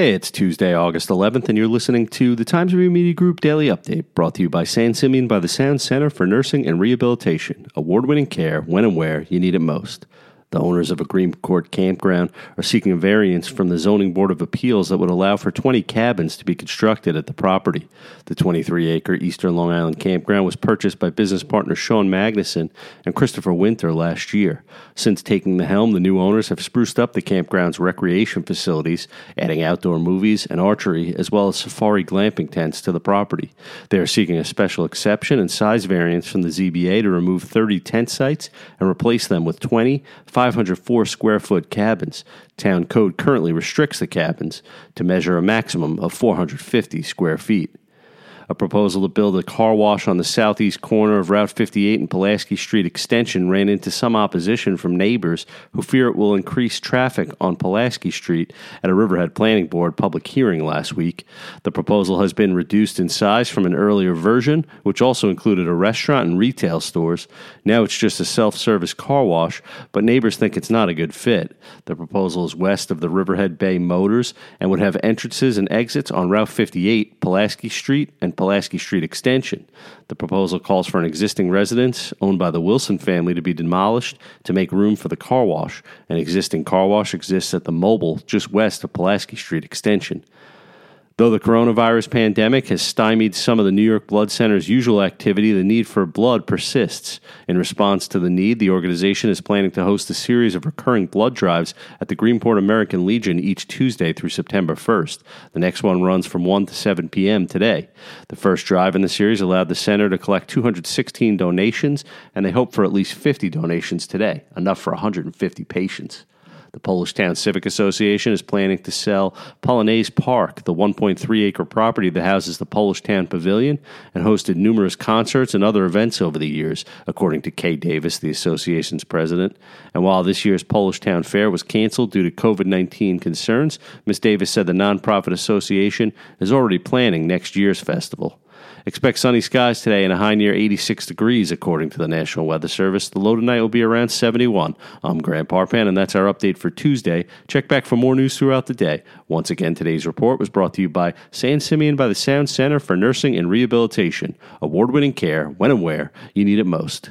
Hey, it's Tuesday, August 11th, and you're listening to the Times Review Media Group Daily Update, brought to you by San Simeon by the Sound Center for Nursing and Rehabilitation. Award winning care when and where you need it most. The owners of a Greenport campground are seeking a variance from the Zoning Board of Appeals that would allow for 20 cabins to be constructed at the property. The 23 acre Eastern Long Island campground was purchased by business partners Sean Magnuson and Christopher Winter last year. Since taking the helm, the new owners have spruced up the campground's recreation facilities, adding outdoor movies and archery, as well as safari glamping tents to the property. They are seeking a special exception and size variance from the ZBA to remove 30 tent sites and replace them with 20 504 square foot cabins. Town code currently restricts the cabins to measure a maximum of 450 square feet. A proposal to build a car wash on the southeast corner of Route 58 and Pulaski Street Extension ran into some opposition from neighbors who fear it will increase traffic on Pulaski Street at a Riverhead Planning Board public hearing last week. The proposal has been reduced in size from an earlier version, which also included a restaurant and retail stores. Now it's just a self service car wash, but neighbors think it's not a good fit. The proposal is west of the Riverhead Bay Motors and would have entrances and exits on Route 58, Pulaski Street, and Pulaski Street extension. The proposal calls for an existing residence owned by the Wilson family to be demolished to make room for the car wash. An existing car wash exists at the Mobil just west of Pulaski Street extension. Though the coronavirus pandemic has stymied some of the New York Blood Center's usual activity, the need for blood persists. In response to the need, the organization is planning to host a series of recurring blood drives at the Greenport American Legion each Tuesday through September 1st. The next one runs from 1 to 7 p.m. today. The first drive in the series allowed the center to collect 216 donations, and they hope for at least 50 donations today, enough for 150 patients. The Polish Town Civic Association is planning to sell Polonaise Park, the 1.3 acre property that houses the Polish Town Pavilion and hosted numerous concerts and other events over the years, according to Kay Davis, the association's president. And while this year's Polish Town Fair was canceled due to COVID 19 concerns, Ms. Davis said the nonprofit association is already planning next year's festival. Expect sunny skies today and a high near 86 degrees, according to the National Weather Service. The low tonight will be around 71. I'm Grant Parpan, and that's our update for Tuesday. Check back for more news throughout the day. Once again, today's report was brought to you by San Simeon by the Sound Center for Nursing and Rehabilitation. Award winning care when and where you need it most.